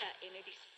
uh, entities.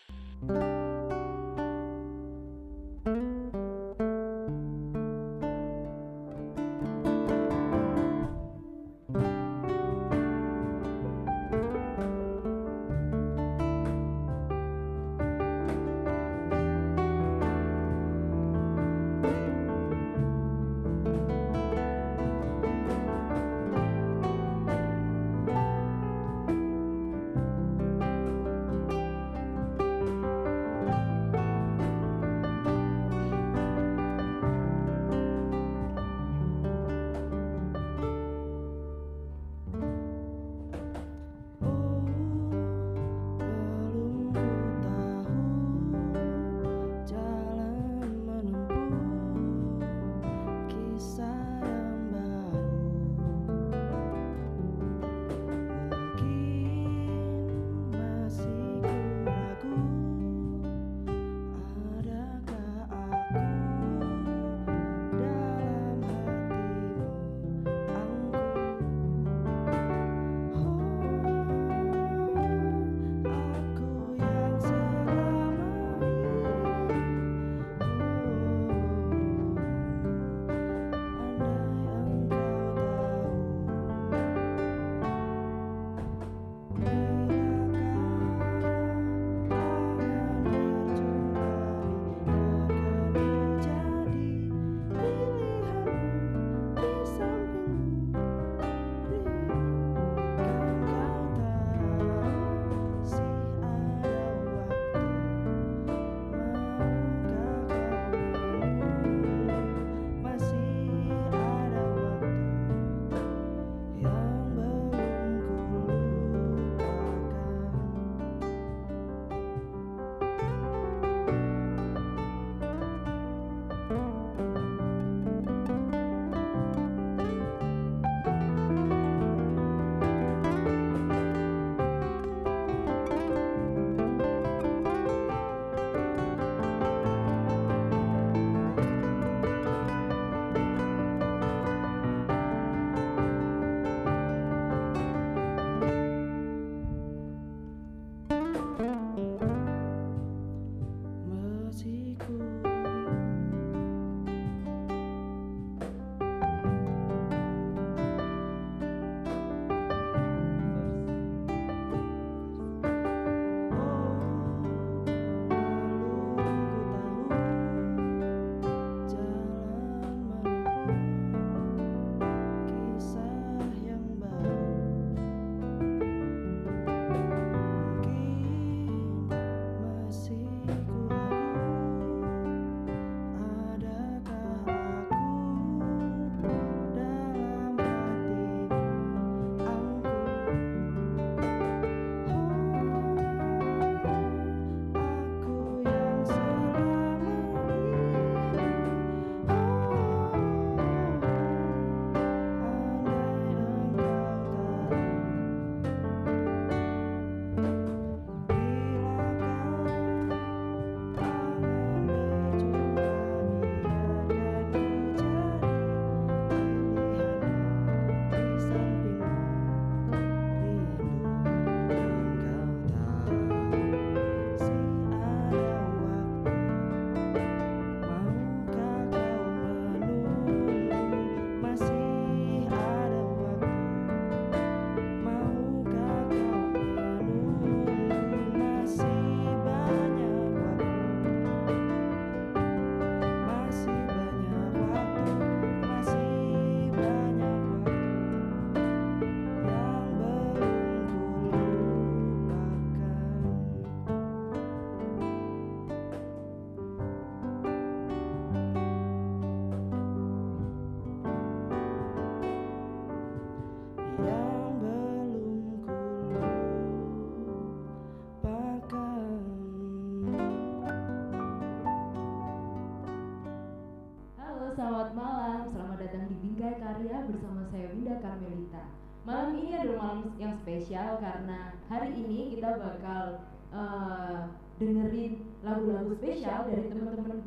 Saya Winda Carmelita. Malam ini adalah malam yang spesial karena hari ini kita bakal eh, dengerin lagu-lagu spesial dari teman-teman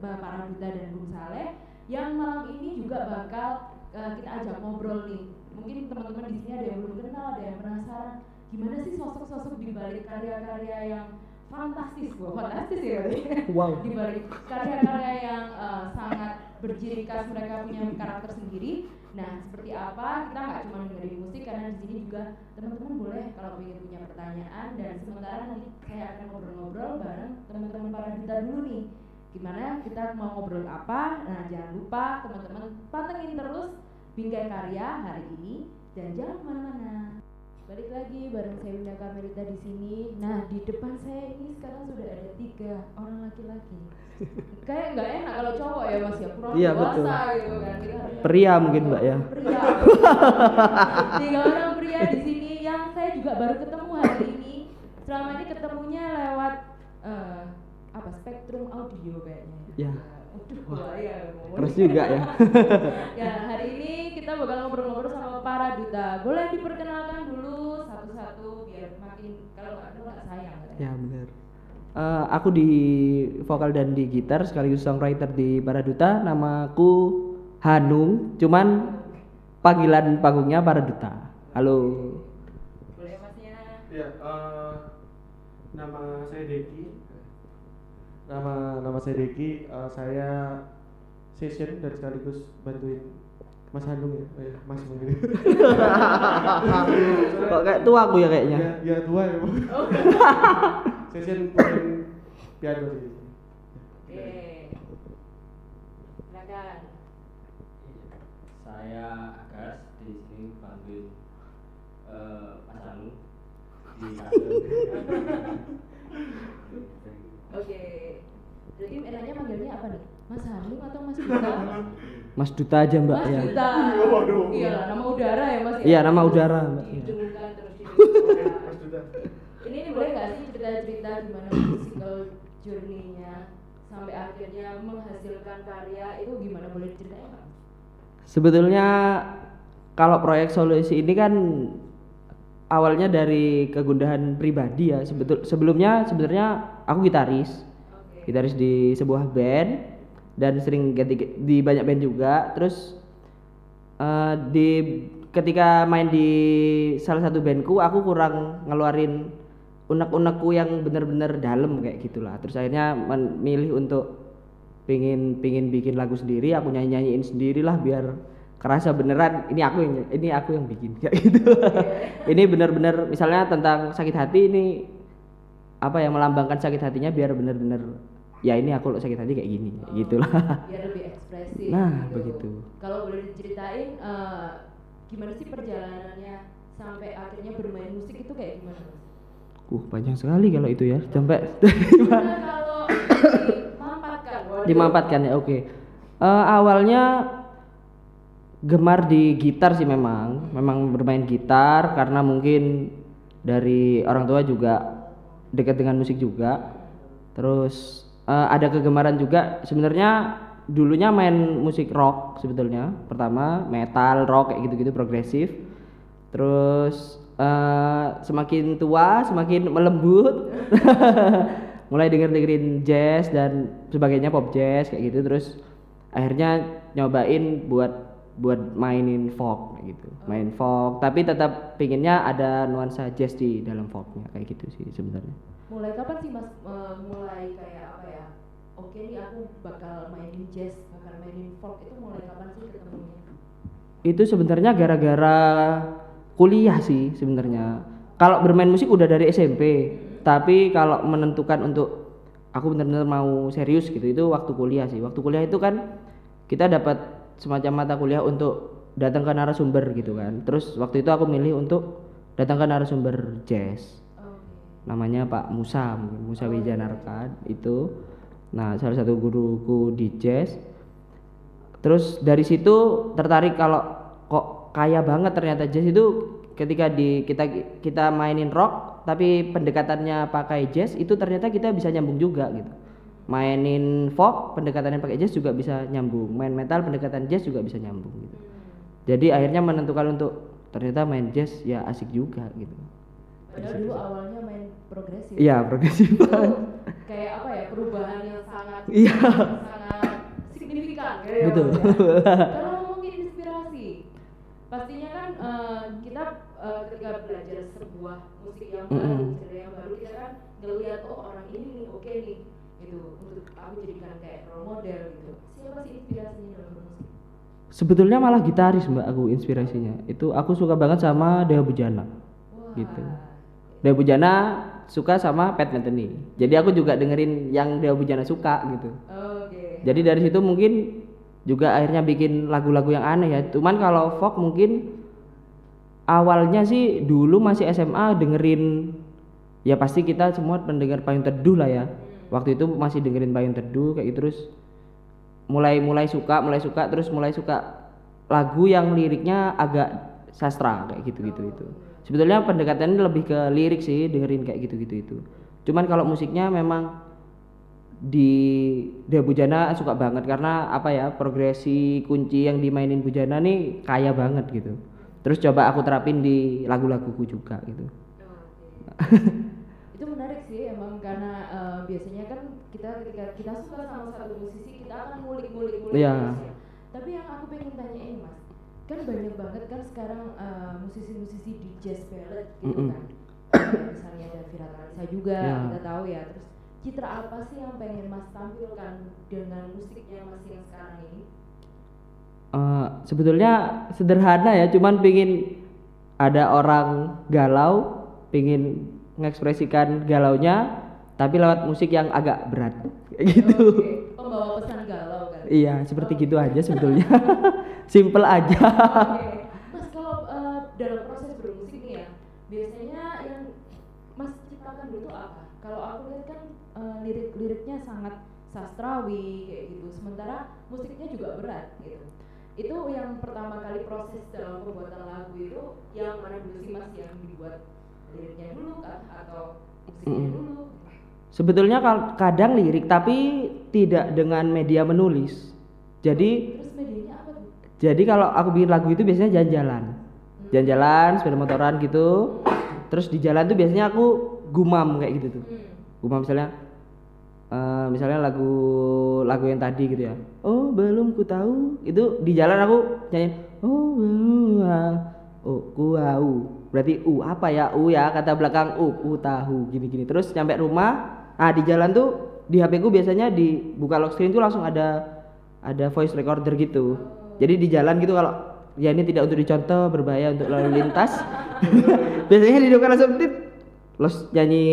Bapak Raduta dan Bung Saleh yang malam ini juga bakal eh, kita ajak ngobrol nih. Mungkin teman-teman di sini ada yang belum kenal, ada yang penasaran gimana sih sosok-sosok di balik karya-karya yang fantastis, wah fantastis ya. Wow. di balik karya-karya yang eh, sangat berciri khas mereka punya karakter sendiri. Nah, seperti apa? Kita nggak cuma dengerin musik karena di sini juga teman-teman boleh kalau ingin punya pertanyaan dan sementara nanti saya akan ngobrol-ngobrol bareng teman-teman para duta dulu nih. Gimana kita mau ngobrol apa? Nah, jangan lupa teman-teman pantengin terus Bingkai Karya hari ini dan jangan ke mana-mana. Balik lagi bareng saya Winda Kamelita di sini. Nah, di depan saya ini sekarang sudah ada tiga orang laki-laki. Kayak nggak enak kalau cowok ya mas ya, kurang Iya, dewasa betul. gitu kan. Pria mungkin mbak ya. Pria. tiga orang pria di sini yang saya juga baru ketemu hari ini. Selama ini ketemunya lewat eh, apa spektrum audio kayaknya. Ya. Waduh, bahaya ngomongnya. Terus juga ya. ya hari ini kita bakal ngobrol-ngobrol sama para duta. Boleh diperkenalkan dulu satu-satu biar makin kalau nggak nggak sayang. katanya. Ya benar. Eh, aku di vokal dan di gitar sekaligus songwriter di Para Duta. Namaku Hanung, cuman panggilan panggungnya Para Duta. Halo. Boleh masnya. Ya, eh, nama saya Deki. Nama nama saya Deki. eh, saya session dan sekaligus bantuin Mas Hanung ya, oh, ya Mas mungkin. Kok kayak tua aku ya kayaknya. Ya, ya tua ya. Bang. session main piano sini. Oke. Silakan. Saya Agas di sini panggil eh, Mas Anu di Oke. Jadi enaknya manggilnya apa nih? Mas Hanung atau Mas Duta? Mas Duta aja mbak Mas ya. Duta. Waduh. Iya, nama udara ya Mas ya? Iya, nama udara, Mbak. Didengungkan terus didengungkan. Mas Duta. Ini nih boleh nggak sih cerita-cerita gimana musical journey-nya sampai akhirnya menghasilkan karya itu gimana boleh diceritain? Sebetulnya kalau proyek solusi ini kan awalnya dari kegundahan pribadi ya. Sebetul sebelumnya sebenarnya aku gitaris. Oke. Gitaris di sebuah band dan sering ganti di banyak band juga. Terus eh, di ketika main di salah satu bandku aku kurang ngeluarin unek-unekku yang bener-bener dalam kayak gitulah. Terus akhirnya memilih untuk pingin pingin bikin lagu sendiri aku nyanyi nyanyiin sendirilah biar kerasa beneran ini aku yang ini aku yang bikin kayak gitu ini bener-bener misalnya tentang sakit hati ini apa yang melambangkan sakit hatinya biar bener-bener ya ini aku lo sakit hati kayak gini kayak gitulah Biar lebih ekspresif. Nah, gitu. begitu. Kalau boleh diceritain eh, gimana sih perjalanannya sampai akhirnya bermain musik itu kayak gimana? Uh panjang sekali kalau itu ya sampai Nah, kalau dimampatkan, waduh. dimampatkan ya oke Eh, awalnya gemar di gitar sih memang. Memang bermain gitar karena mungkin dari orang tua juga dekat dengan musik juga. Terus eh, ada kegemaran juga. Sebenarnya dulunya main musik rock sebetulnya. Pertama metal rock kayak gitu-gitu progresif. Terus eh, semakin tua semakin melembut. Mulai denger dengerin jazz dan sebagainya pop jazz kayak gitu. Terus akhirnya nyobain buat buat mainin folk gitu. Main folk tapi tetap pinginnya ada nuansa jazz di dalam folknya kayak gitu sih sebenarnya. Mulai kapan sih Mas? Eh, mulai kayak apa ya? Oke nih aku bakal mainin jazz, bakal mainin folk itu mulai kapan sih ketemunya? itu sebenarnya gara-gara kuliah sih sebenarnya. Kalau bermain musik udah dari SMP tapi kalau menentukan untuk aku benar-benar mau serius gitu itu waktu kuliah sih. Waktu kuliah itu kan kita dapat semacam mata kuliah untuk datang ke narasumber gitu kan. Terus waktu itu aku milih untuk datang ke narasumber jazz namanya Pak Musa Musa Wijanarka itu. Nah salah satu guruku di jazz terus dari situ tertarik kalau kok kaya banget ternyata jazz itu ketika di kita kita mainin rock tapi pendekatannya pakai jazz itu ternyata kita bisa nyambung juga gitu mainin folk pendekatannya pakai jazz juga bisa nyambung main metal pendekatan jazz juga bisa nyambung gitu jadi akhirnya menentukan untuk ternyata main jazz ya asik juga gitu Padahal dulu awalnya main progresif. Iya progresif banget. kayak apa ya perubahan yang sangat Iya. sangat signifikan gitu ya, Betul. Ya. Kalau ngomongin inspirasi, pastinya kan eh, kita eh, ketika belajar sebuah musik yang baru genre yang baru kita kan ngelihat oh orang ini nih oke nih gitu untuk aku jadikan kayak role model gitu siapa sih inspirasinya dalam bermusik Sebetulnya malah gitaris mbak aku inspirasinya. Itu aku suka banget sama Dewa Bujana. wah Gitu. Dewa Bujana suka sama Pat Metheny. Jadi aku juga dengerin yang Dewa Bujana suka gitu. oke Jadi dari situ mungkin juga akhirnya bikin lagu-lagu yang aneh ya. Cuman kalau folk mungkin awalnya sih dulu masih SMA dengerin ya pasti kita semua pendengar payung teduh lah ya. Waktu itu masih dengerin payung teduh kayak gitu terus mulai mulai suka, mulai suka terus mulai suka lagu yang liriknya agak sastra kayak gitu-gitu itu. Sebetulnya pendekatannya lebih ke lirik sih dengerin kayak gitu-gitu itu. Cuman kalau musiknya memang di Dewa Bujana suka banget karena apa ya progresi kunci yang dimainin Bujana nih kaya banget gitu. Terus coba aku terapin di lagu-laguku juga gitu. itu menarik sih emang karena eh, biasanya kan kita ketika kita suka sama satu musisi kita akan ngulik-ngulik ngulik Iya. terus ya. tapi yang aku pengen tanya ini mas kan banyak banget kan sekarang eh, musisi-musisi di jazz ballad gitu Mm-mm. kan Kayak misalnya ada Vira Talisa juga Iya. kita tahu ya terus citra apa sih yang pengen mas tampilkan dengan musiknya mas yang sekarang ini Eh, sebetulnya sederhana ya, cuman pingin ada orang galau, pingin mengekspresikan galaunya, tapi lewat musik yang agak berat, kayak gitu. Oke, pembawa pesan galau kan Iya, seperti gitu aja sebetulnya. Simple aja. Oke, Mas kalau eh, dalam proses bermusik nih ya, biasanya yang Mas ciptakan dulu apa? Kalau aku lihat kan eh, lirik-liriknya sangat sastrawi kayak gitu, sementara musiknya juga berat gitu. Itu yang pertama kali proses dalam pembuatan lagu itu yang mana dulu sih Mas yang dibuat liriknya dulu kah atau musiknya Mm. dulu? Sebetulnya kadang lirik tapi tidak dengan media menulis. Jadi Terus medianya apa tuh? jadi kalau aku bikin lagu itu biasanya jalan-jalan. Jalan-jalan, sepeda motoran gitu. Terus di jalan tuh biasanya aku gumam kayak gitu tuh. Hmm. Gumam misalnya eh, misalnya lagu lagu yang tadi gitu ya. Oh, belum ku tahu. Itu di jalan aku nyanyi oh belum ah. oh ku tahu. Berarti u apa ya? U ya kata belakang u ku tahu gini-gini. Terus nyampe rumah, ah di jalan tuh di HP ku biasanya di buka lock screen tuh langsung ada ada voice recorder gitu. Jadi di jalan gitu kalau ya ini tidak untuk dicontoh berbahaya untuk lalu lintas. biasanya dihidupkan langsung tit Terus nyanyi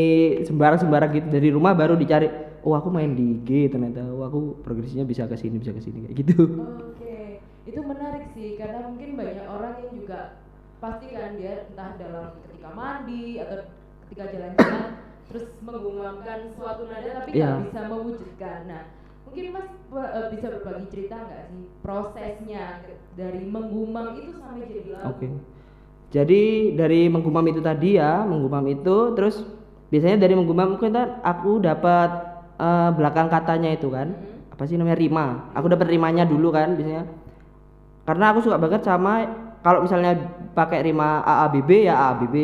sembarang-sembarang gitu dari rumah baru dicari. Oh aku main di IG ternyata. Oh aku progresinya bisa ke sini bisa ke sini kayak gitu. Oke, itu menarik sih karena mungkin banyak orang yang juga pasti kan dia entah dalam ketika mandi atau ketika jalan-jalan terus menggumamkan suatu nada tapi nggak Iya. bisa mewujudkan. Nah, mungkin Mas eh, bisa berbagi cerita nggak sih prosesnya dari menggumam itu sampai jadi lagu? Oke. Jadi dari menggumam itu tadi ya, menggumam itu terus biasanya dari menggumam kan aku dapat eh, belakang katanya itu kan. Apa sih namanya rima. Aku dapat rimanya dulu kan biasanya. Karena aku suka banget sama kalau misalnya pakai rima AABB ya AABB,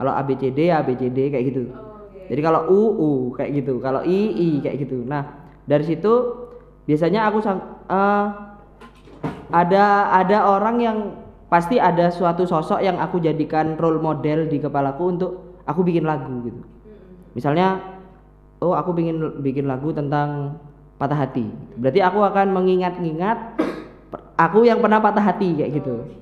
kalau ABCD ya ABCD kayak gitu. Oke. Jadi kalau U U kayak gitu, kalau I I kayak gitu. Nah, dari situ biasanya aku sang eh, ada ada orang yang pasti ada suatu sosok yang aku jadikan role model di kepalaku untuk aku bikin lagu gitu. Misalnya, oh aku bikin bikin lagu tentang patah hati. Berarti aku akan mengingat-ingat aku yang pernah patah hati kayak gitu.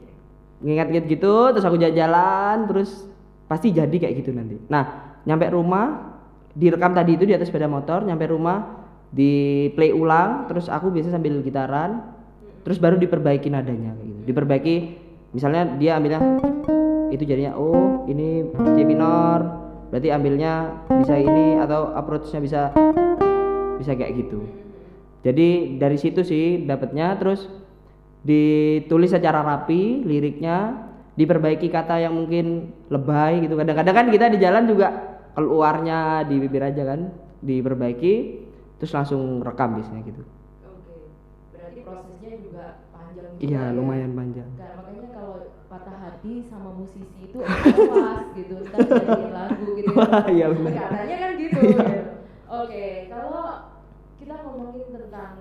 Ngingat-ingat gitu, terus aku jalan-jalan, terus pasti jadi kayak gitu nanti. Nah, nyampe rumah direkam tadi itu di atas sepeda motor, nyampe rumah di play ulang, terus aku biasa sambil gitaran, terus baru diperbaiki nadanya gitu. Diperbaiki, misalnya dia ambilnya itu jadinya oh ini C minor, berarti ambilnya bisa ini atau approach-nya bisa bisa kayak gitu. Jadi dari situ sih dapatnya terus ditulis secara rapi liriknya, diperbaiki kata yang mungkin lebay gitu. Kadang-kadang kan kita di jalan juga keluarnya di bibir aja kan, diperbaiki terus langsung rekam biasanya gitu. Oke. Berarti prosesnya juga panjang juga Iya, ya? lumayan panjang. Nah, makanya kalau patah hati sama musisi itu awas gitu, ntar jadiin lagu gitu. ya. Wah, iya benar. Katanya kan gitu. ya. Oke, kalau kita ngomongin tentang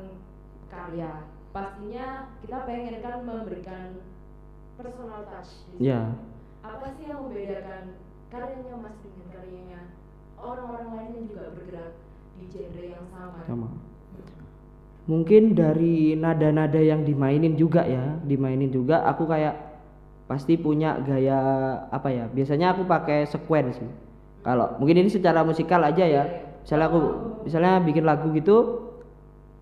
karya, pastinya kita pengen kan memberikan personal touch. Ya. Apa sih yang membedakan karyanya Mas dengan karyanya orang-orang lain yang juga bergerak di genre yang sama. sama mungkin dari nada-nada yang dimainin juga ya dimainin juga aku kayak pasti punya gaya apa ya biasanya aku pakai sekuen sih kalau mungkin ini secara musikal aja ya misalnya aku misalnya bikin lagu gitu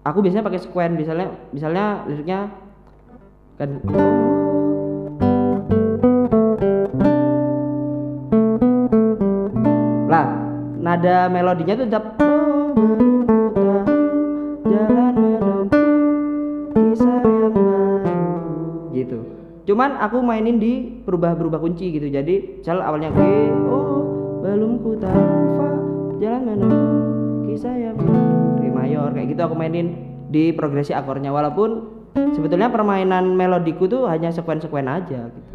aku biasanya pakai sekuen misalnya misalnya liriknya kan. Lah nada melodinya tuh tetap "Oh, belum ku tahu jalan menempuh kisah yang baru gitu. Cuman aku mainin di berubah-berubah kunci gitu. Jadi misal awalnya G oh belum ku tahu jalan menempuh kisah yang mayor kayak gitu aku mainin di progresi akornya walaupun sebetulnya permainan melodiku tuh hanya sekuen-sekuen aja gitu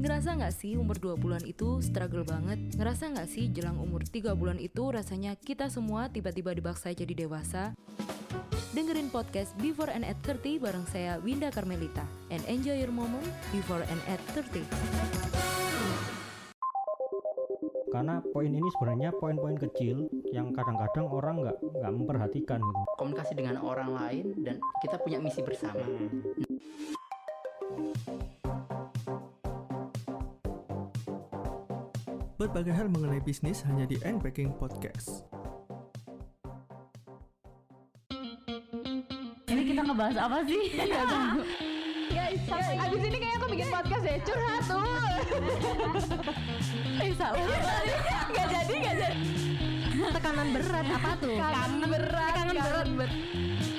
Ngerasa nggak sih umur 20-an itu struggle banget? Ngerasa nggak sih jelang umur 3 bulan itu rasanya kita semua tiba-tiba dibaksa jadi dewasa? Dengerin podcast Before and at 30 bareng saya Winda Carmelita and enjoy your moment before and at 30. Karena poin ini sebenarnya poin-poin kecil yang kadang-kadang orang nggak nggak memperhatikan gitu komunikasi dengan orang lain dan kita punya misi bersama. Berbagai hal mengenai bisnis hanya di Unpacking Podcast. Ini kita ngebahas apa sih? abis ini kayaknya aku bikin podcast ya curhat tuh. Eh, Saul. Gak jadi, gak jadi. Tekanan berat apa tuh? Tekanan berat, tekanan berat.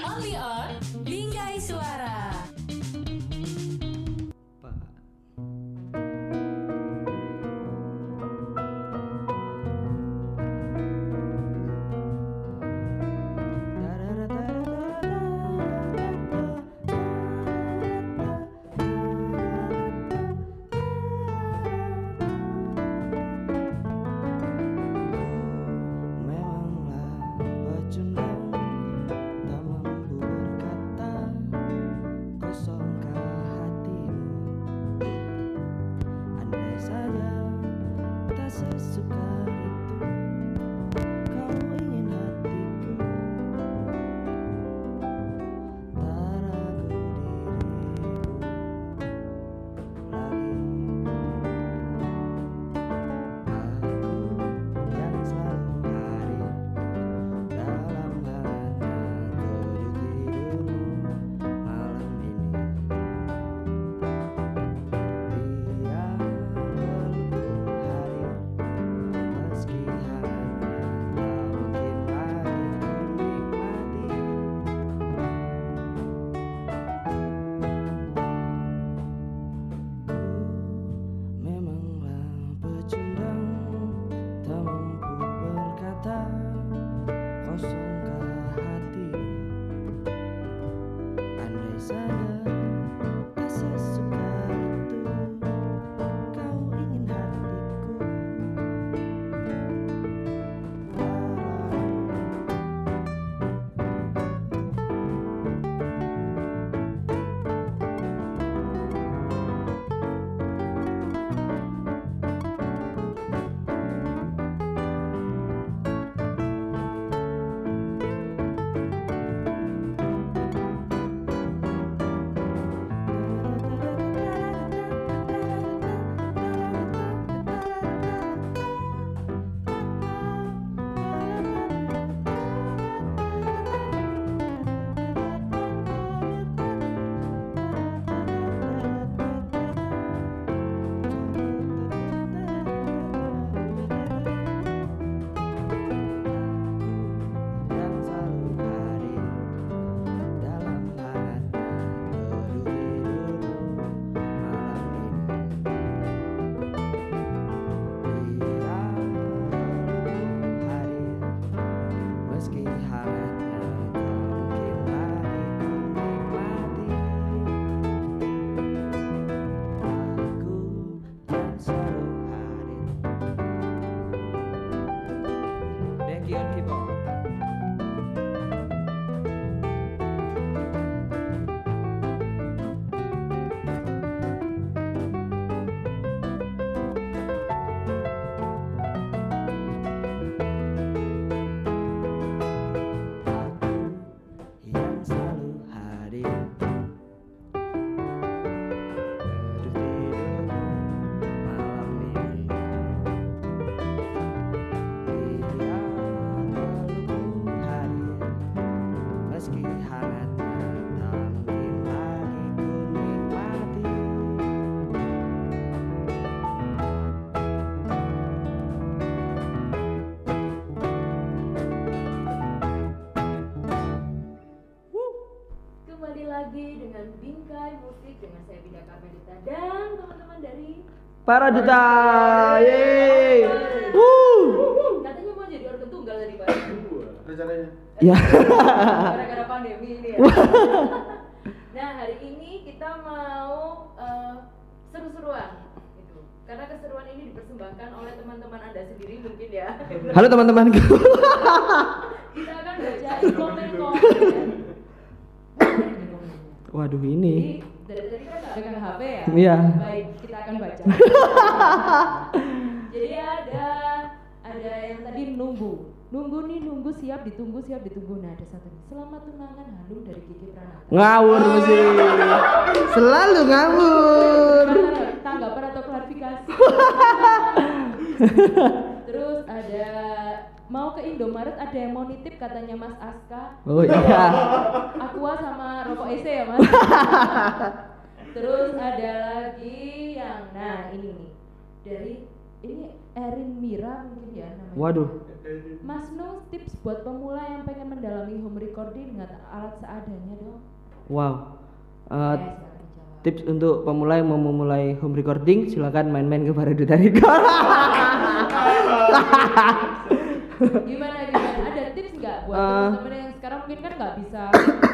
Only on Bingkai Suara. Dengan saya Bida Karmelita dan teman-teman dari Para duta. Yeay. Wuh. katanya mau jadi organ tunggal tadi Pak. rencananya Ya. Gara-gara pandemi ini ya. nah hari ini kita mau eh, seru-seruan gitu. Karena keseruan ini dipersembahkan oleh teman-teman anda sendiri mungkin ya. Halo teman-temanku. kita akan bacain komen-komen. Waduh Jadi ini. Dari tadi kan pegang HP ya? Iya. Baik, kita akan baca. Jadi ada ada yang tadi nunggu, nunggu nih nunggu siap ditunggu siap ditunggu. Nah ada satu nih. Selamat tunangan Hanum dari Kiki Pranata. Ngawur mesti. Selalu ngawur. Tanggapan atau klarifikasi? Terus ada mau ke Indomaret ada yang mau nitip katanya Mas Aska. Oh iya. Aqua sama rokok EC ya mas Terus ada lagi yang nah ini nih dari ini Erin Mira mungkin ya namanya. Waduh. Mas Nung tips buat pemula yang pengen mendalami home recording dengan alat seadanya dong. Wow. Dijawab. tips untuk pemula yang mau memulai home recording silakan main-main ke Bara Duta Record. Gimana gimana? Ada tips nggak buat Eh. teman-teman yang sekarang mungkin kan nggak bisa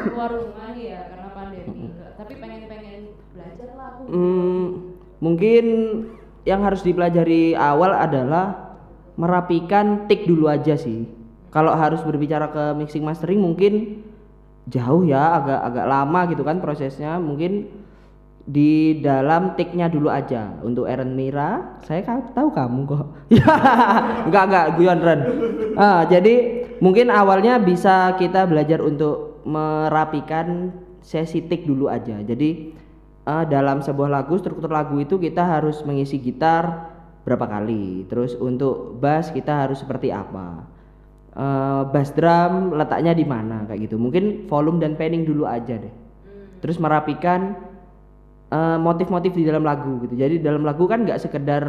keluar rumah ya karena pandemi. Tapi pengen-pengen belajar lah aku. Hmm, mungkin yang harus dipelajari awal adalah merapikan take dulu aja sih. Kalau harus berbicara ke mixing mastering mungkin jauh ya, agak agak lama gitu kan prosesnya. Mungkin di dalam take-nya dulu aja. Untuk Aaron Mira, saya ka- tahu kamu kok. Enggak enggak guyon Ren. Ah, jadi mungkin awalnya bisa kita belajar untuk merapikan sesi take dulu aja. Jadi eh, dalam sebuah lagu struktur lagu itu kita harus mengisi gitar berapa kali terus untuk bass kita harus seperti apa Eh, bass drum letaknya di mana kayak gitu mungkin volume dan panning dulu aja deh terus merapikan eh, motif-motif di dalam lagu gitu. Jadi dalam lagu kan nggak sekedar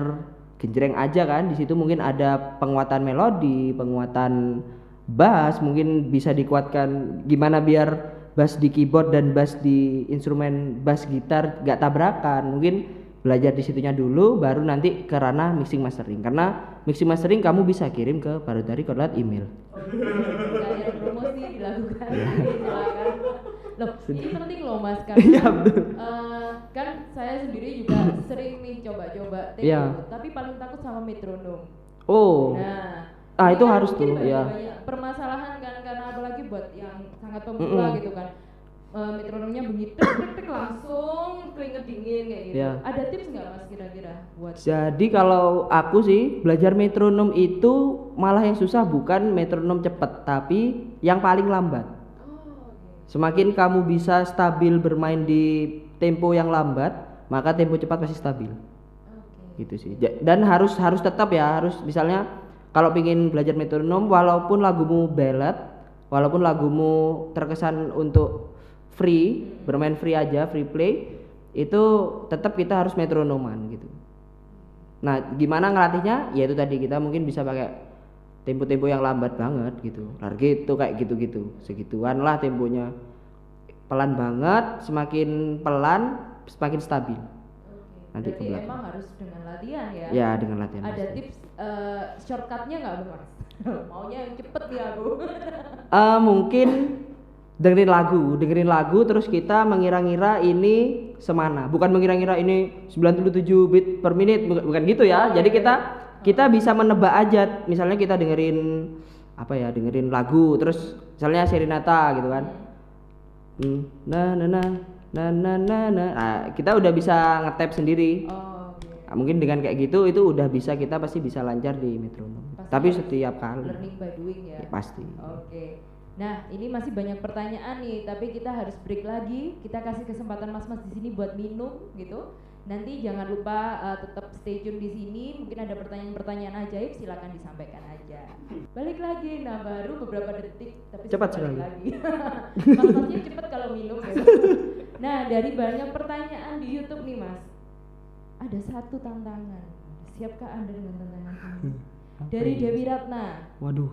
genjreng aja kan. Di situ mungkin ada penguatan melodi penguatan bass mungkin bisa dikuatkan gimana biar bass di keyboard dan bass di instrumen bass gitar gak tabrakan. Mungkin belajar di situnya dulu baru nanti ke ranah mixing mastering. Karena mixing mastering kamu bisa kirim ke baru dari lewat email. Promosi dilakukan. Loh, ini penting loh Mas karena Iya, betul. eh, kan saya sendiri juga sering nih coba-coba take gitu, tapi paling takut sama metronom. oh Nah, Ah, itu kan harus tuh, banyak, ya. banyak permasalahan kan karena apalagi buat yang sangat pemula Mm-mm. gitu kan. Eh, metronomnya bunyi tek tek tek langsung keringet dingin kayak gitu. Iya. Ada tips nggak Mas kira-kira buat Jadi kalau aku sih belajar metronom itu malah yang susah bukan metronom cepet tapi yang paling lambat. Semakin kamu bisa stabil bermain di tempo yang lambat, maka tempo cepat pasti stabil. Gitu sih. Dan harus harus tetap ya, harus misalnya kalau ingin belajar metronom walaupun lagumu ballad, walaupun lagumu terkesan untuk free, bermain free aja, free play, itu tetap kita harus metronoman gitu. Nah, gimana ngelatihnya? Ya itu tadi kita mungkin bisa pakai tempo-tempo yang lambat banget gitu. Largito kayak gitu-gitu. Segituan lah temponya. Pelan banget, semakin pelan semakin stabil. Nanti ke Berarti belakang. emang harus dengan latihan ya? Ya, dengan latihan Ada pasti. tips eh, shortcutnya nggak Mas? Maunya yang cepet ya aku. Eh, mungkin dengerin lagu, dengerin lagu terus kita mengira-ngira ini semana. Bukan mengira-ngira ini 97 bit per menit, bukan, bukan gitu ya. Jadi kita kita bisa menebak aja. Misalnya kita dengerin apa ya, dengerin lagu terus misalnya Serenata gitu kan. Hmm, Nah, nah, nah, nah, nah, nah, nah. Nah, kita udah bisa ngetap sendiri. Oh, oke. Nah, mungkin dengan kayak gitu itu udah bisa kita pasti bisa lancar di metronom. Pasti Tapi setiap kali Learning by doing ya. Ya, pasti. Oke. Nah, ini masih banyak pertanyaan nih, tapi kita harus break lagi. Kita kasih kesempatan mas-mas di sini buat minum gitu. Nanti jangan lupa uh, tetap stay tune di sini. Mungkin ada pertanyaan-pertanyaan ajaib, silakan disampaikan aja. Balik lagi, nah baru beberapa detik, tapi Cepat sekali. lagi. Mas-masnya cepet kalau minum. ya. Nah, dari banyak pertanyaan di YouTube nih mas, ada satu tantangan. Siapkah anda dengan tantangan ini? Dari? Dewi Ratna. Waduh.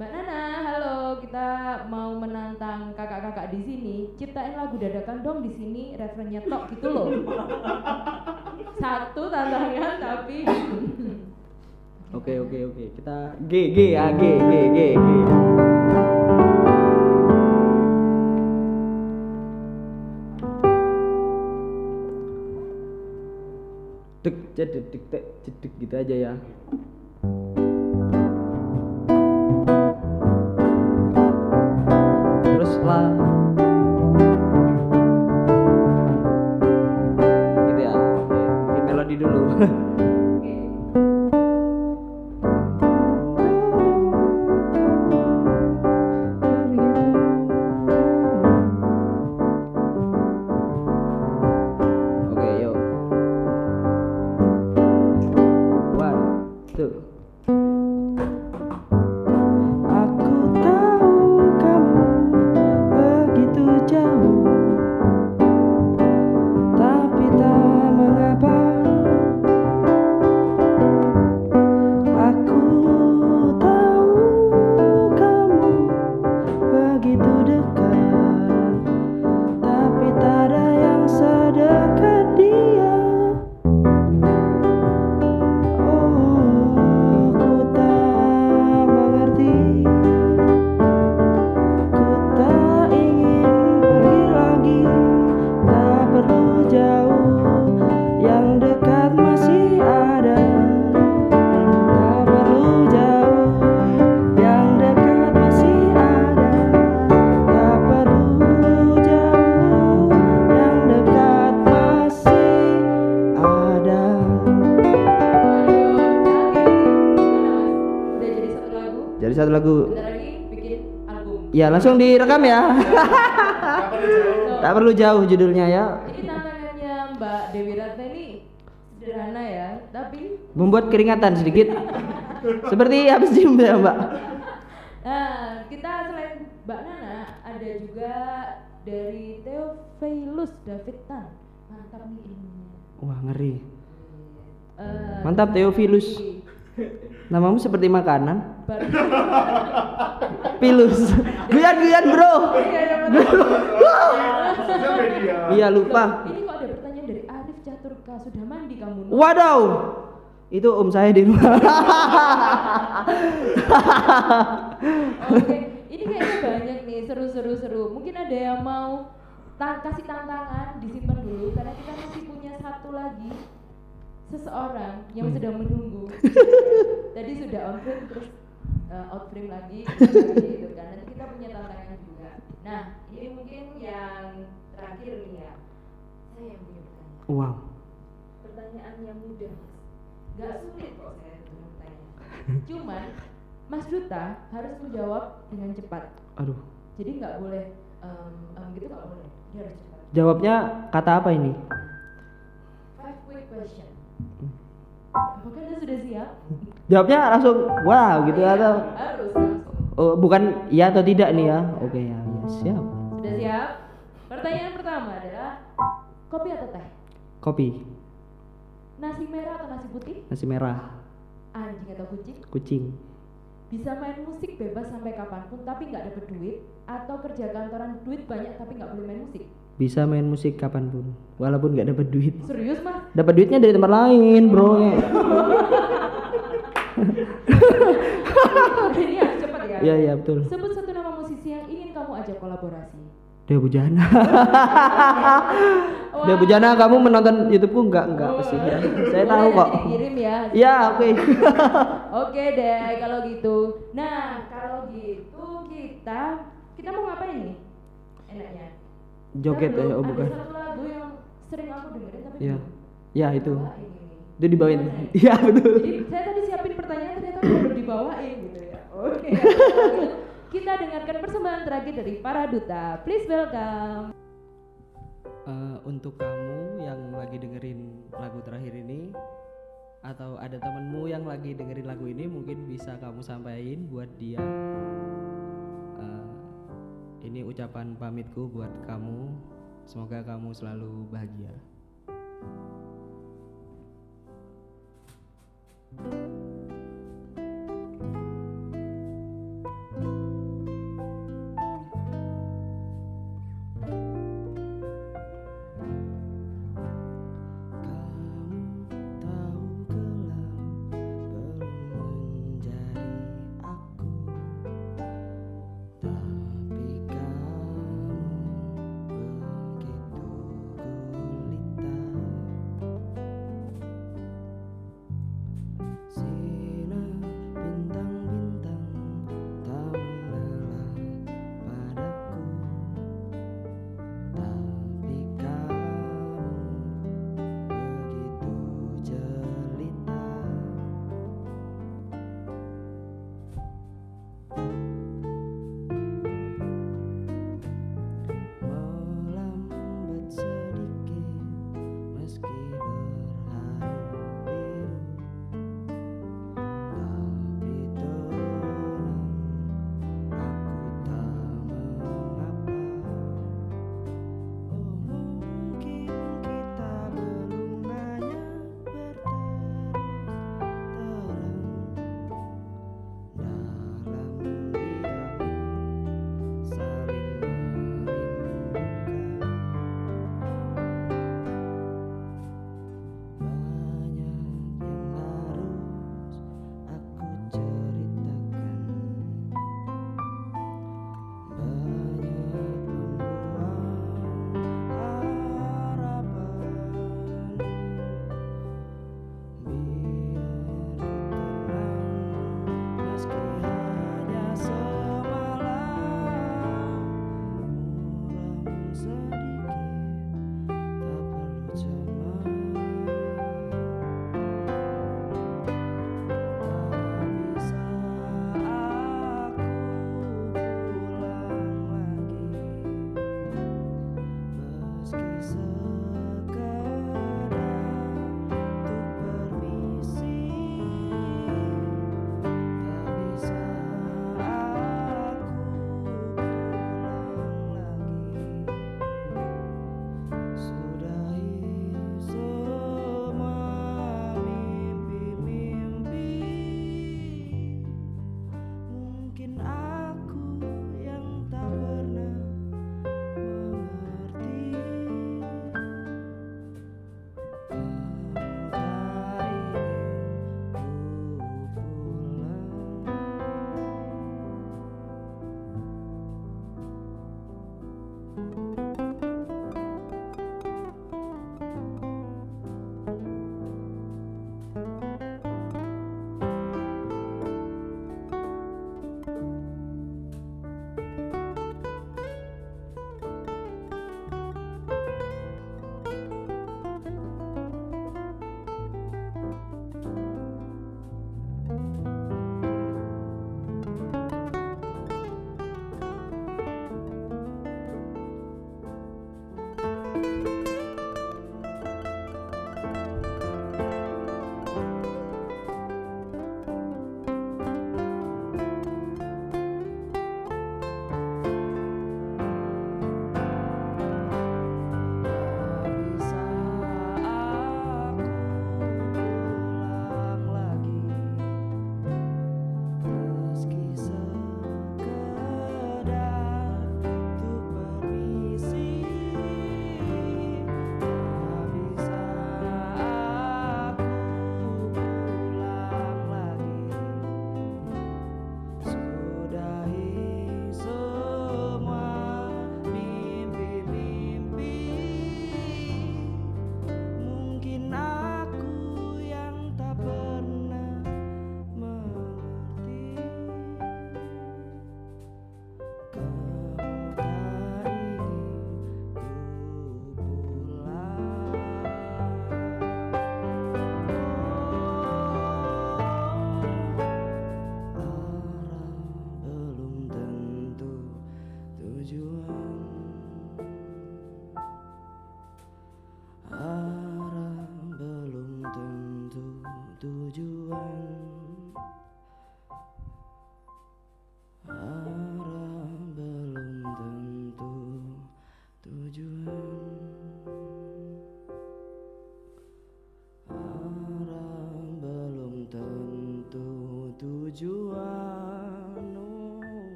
Mbak Nana, halo. Kita mau menantang kakak-kakak di sini. Ciptain lagu dadakan dong di sini referennya tok gitu loh. Satu tantangan tapi Oke oke oke. Kita G G ya G G G G. Dek cedek dek dek cedek gitu aja ya. Terus Ya langsung direkam ya. tak perlu jauh judulnya ya. Ini tantangannya Mbak Dewi Ratna ini sederhana ya, tapi Membuat keringatan sedikit. Seperti habis gym ya mbak. Nah, kita selain Mbak Nana ada juga dari Theophilus David Tan. Mantap nih ilmunya. Wah ngeri. Eh, Mantap Theophilus. Namamu seperti makanan. Pilus. Guyan guyan bro. Iya lupa. Ini kok ada pertanyaan dari Arif Caturka, sudah mandi kamu? Wadaw. Itu om saya di rumah. Oke, ini kayaknya banyak nih seru-seru seru. Mungkin ada yang mau ta- kasih tantangan disimpan dulu karena kita masih punya satu lagi seseorang yang Hmm. sedang menunggu. Tadi sudah on frame terus uh, out frame lagi, gitu kan. Nanti kita punya tantangan juga. Nah, ini mungkin yang terakhir nih ya. Saya yang punya pertanyaan. wow. Pertanyaan yang mudah. Gak sulit kok saya pertanyaan. Cuman Mas Duta harus menjawab dengan cepat. Aduh. Jadi nggak boleh em, em, gitu nggak boleh. Dia harus cepat. Jawabnya kata apa ini? Apakah anda sudah siap? Jawabnya langsung wow gitu Iya, atau Harus langsung. oh, bukan iya atau tidak nih ya? Oke ya, ya siap. Sudah siap? Pertanyaan pertama adalah kopi atau teh? Kopi, Nasi merah atau nasi putih? nasi merah, Anjing atau kucing? kucing, Bisa main musik bebas sampai kapan pun tapi nggak dapet duit atau kerja kantoran duit banyak tapi nggak boleh main musik? bisa main musik kapan pun, walaupun nggak dapat duit. Serius mas? Dapat duitnya dari tempat lain, bro. Cepat ya. Iya iya betul. Sebut satu nama musisi yang ingin kamu ajak kolaborasi. Dia Bujana. Dia Bujana kamu menonton YouTubeku enggak enggak pasti ya. Saya tahu kok. dikirim ya. Ya, oke. Oke deh kalau gitu. Nah kalau gitu kita kita mau ngapain nih? Enaknya. Joget ya, oh bukan. Ada satu lagu yang sering aku dengerin tapi Iya. Ya itu. Itu dibawain. Iya betul. Jadi saya tadi siapin pertanyaan ternyata belum dibawain gitu ya. Oke. kita dengarkan persembahan terakhir dari para duta. Please welcome. Eh, untuk kamu yang lagi dengerin lagu terakhir ini atau ada temenmu yang lagi dengerin lagu ini mungkin bisa kamu sampaikan buat dia Eh, ini ucapan pamitku buat kamu semoga kamu selalu bahagia Thank you.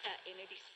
Nah, ini di